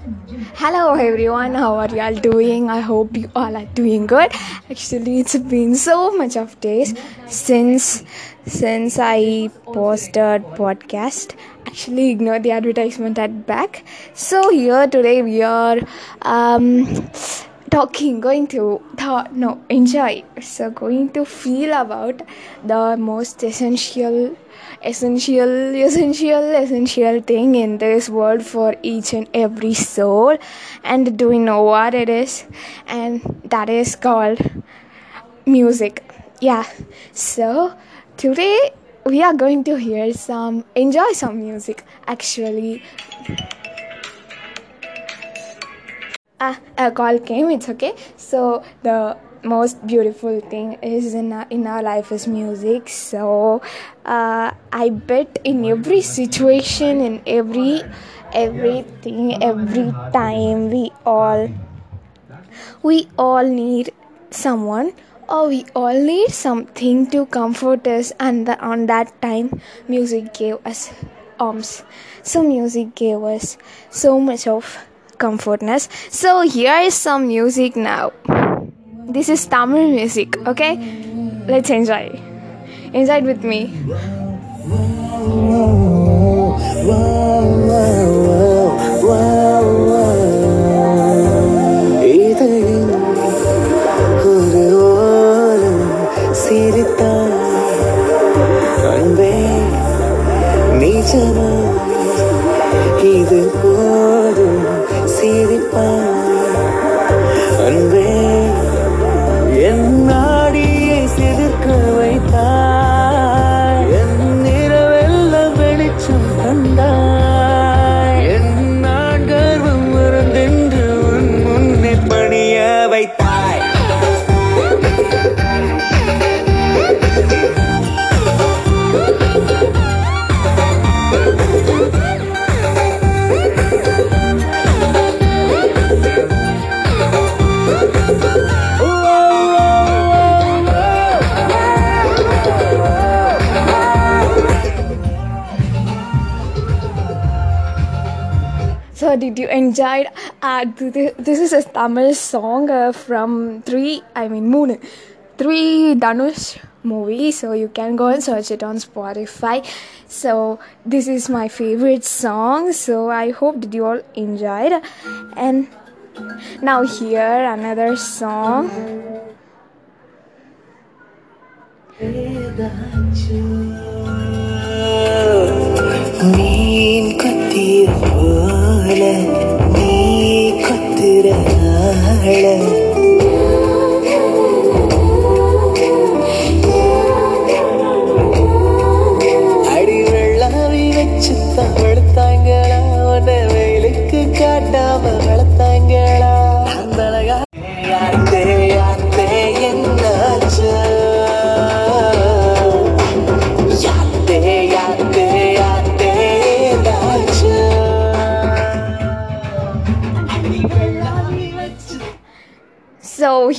Hello everyone, how are y'all doing? I hope you all are doing good. Actually, it's been so much of days since since I posted podcast. Actually, ignore the advertisement at back. So here today we are um, talking, going to th- no enjoy. So going to feel about the most essential essential essential essential thing in this world for each and every soul. And do we know what it is? And that is called music. Yeah. So today we are going to hear some enjoy some music actually ah, a call came it's okay. So the most beautiful thing is in our, in our life is music. So uh, i bet in every situation in every everything every time we all we all need someone or we all need something to comfort us and the, on that time music gave us arms so music gave us so much of comfortness so here is some music now this is Tamil music, okay? Let's enjoy. Enjoy it with me. இதழில் ஒரு ஓலம் சிரித்தான் அன்பே நிஜமா இது போதும் சிரிப்பான் uh, did you enjoy uh, this is a tamil song uh, from three i mean moon. Three Dhanush movie so you can go and search it on spotify. So this is my favorite song so i hope that you all enjoyed and now here another song hello, hello.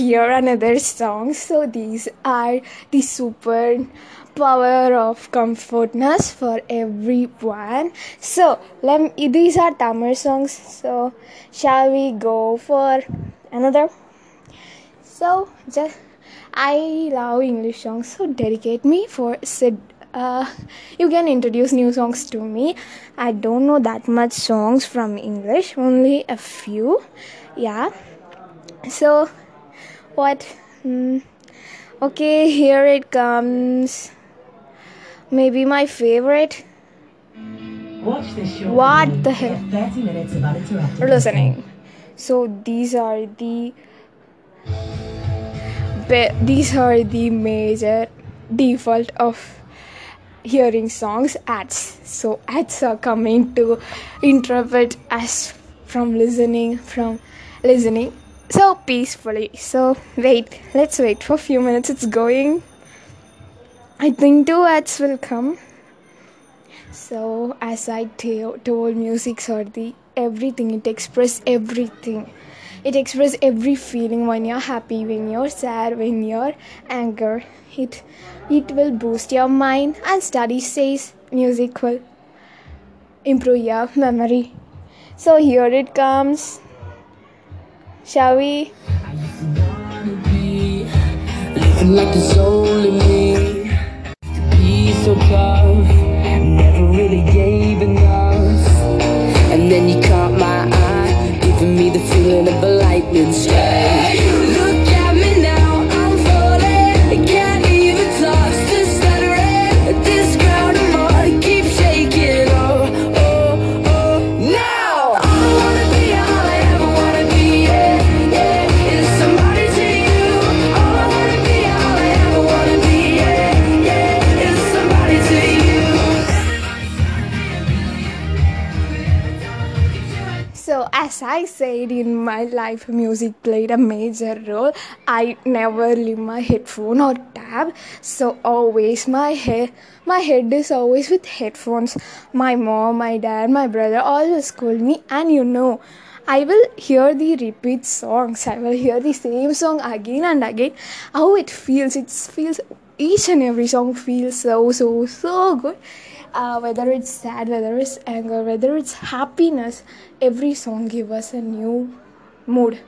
Here another song. So these are the super power of comfortness for everyone. So let me, these are Tamil songs. So shall we go for another? So just I love English songs. So dedicate me for Sid. Uh, you can introduce new songs to me. I don't know that much songs from English. Only a few. Yeah so what? Hmm. okay here it comes. Maybe my favorite. Watch this short What the hell? for 30 minutes uninterrupted listening. so these are the these are the major default of hearing songs. Ads. So ads are coming to interpret us from listening from listening so peacefully. So wait let's wait for a few minutes. It's going. I think two ads will come. So as i told music the everything it express everything. It express every feeling when you're happy when you're sad when you're anger. It it will boost your mind. And study says music will improve your memory. So here it comes. Shall we? Like me. To be so tough, never really gave enough. And then you caught my eye, giving me the feeling of a lightning strike. So, as I said in my life, music played a major role. I never leave my headphone or tab, so always my head, my head is always with headphones. My mom, my dad, my brother always scold me, and you know, I will hear the repeat songs. I will hear the same song again and again. How it feels, it feels each and every song feels so so so good uh, whether it's sad whether it's anger whether it's happiness every song gives us a new mood.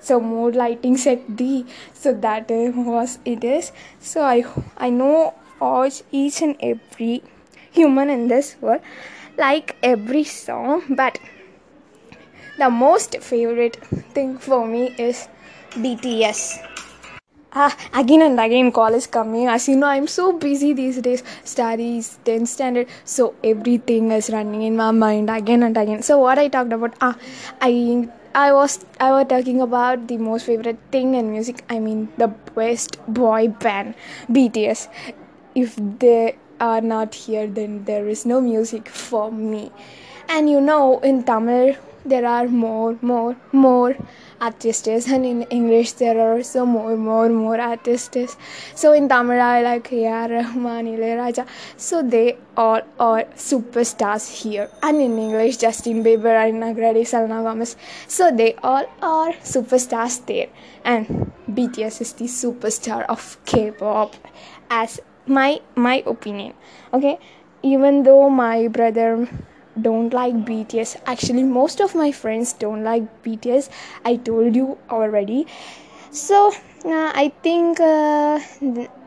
So mood lighting set d. So that was it is. So i i know all each and every human in this world like every song but the most favorite thing for me is bts Ah, again and again call is coming. As you know, I'm so busy these days. Studies, 10th standard, so everything is running in my mind again and again. So what I talked about, ah, I I was I was talking about the most favorite thing in music. I mean the best boy band, BTS. If they are not here, then there is no music for me. And you know, in Tamil there are more, more, more artists, and in English there are also more, more, more artists. So in Tamil I like A.R. Rahman, Ilayaraja. So they all are superstars here, and in English Justin Bieber, Ariana Grande, Selena Gomez. So they all are superstars there, and BTS is the superstar of K-pop, as my my opinion. Okay, even though my brother don't like BTS. Actually, most of my friends don't like BTS. I told you already. So, uh, I think uh,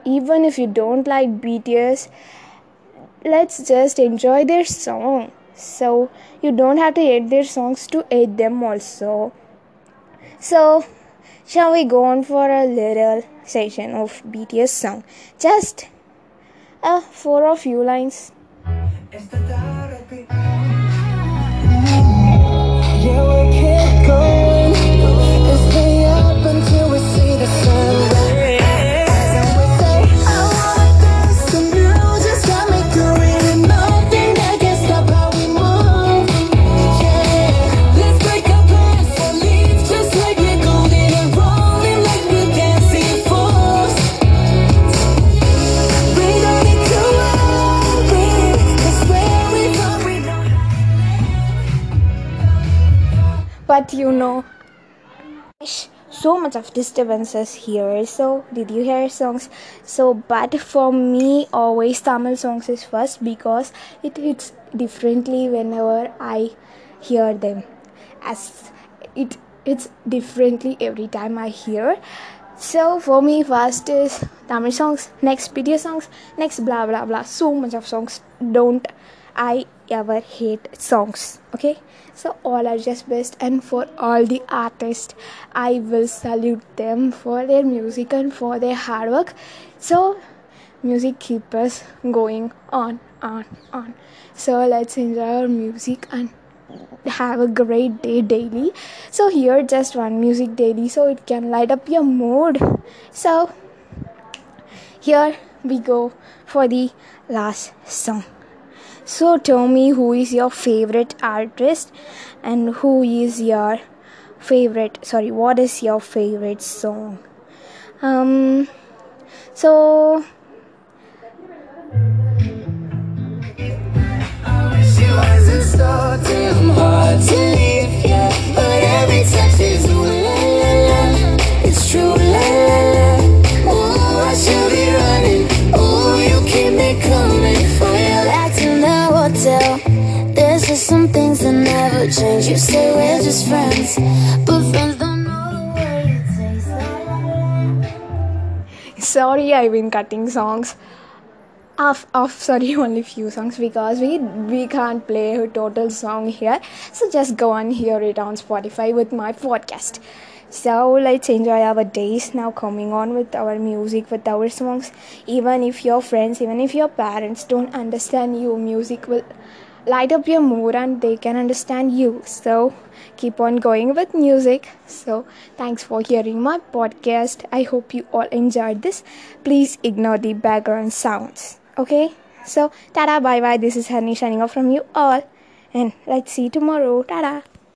even if you don't like BTS, let's just enjoy their song. So, you don't have to hate their songs to hate them also. So, shall we go on for a little session of BTS song? Just uh, four or few lines. Keep but you know so much of disturbances here so did you hear songs? So but for me always tamil songs is first because it hits differently whenever i hear them. As it it's differently every time i hear. So for me first is tamil songs next BTS songs next blah blah blah. So much of songs don't i ever hate songs okay? So all are just best and for all the artists i will salute them for their music and for their hard work. So music keep us going on on on. So let's enjoy our music and have a great day daily. So here just one music daily so it can light up your mood. So here we go for the last song so tell me who is your favorite artist and who is your favorite sorry what is your favorite song? Um so She say we're just friends, but friends don't know the way it tastes. sorry i've been cutting songs. Off off sorry only few songs because we we can't play a total song here. So just go and hear it on spotify with my podcast. So let's enjoy our days now coming on with our music with our songs. Even if your friends even if your parents don't understand you music will light up your mood and they can understand you. So keep on going with music. So thanks for hearing my podcast. I hope you all enjoyed this. Please ignore the background sounds. Okay? So tada bye bye this is honey shining off from you all. And let's see you tomorrow. Tada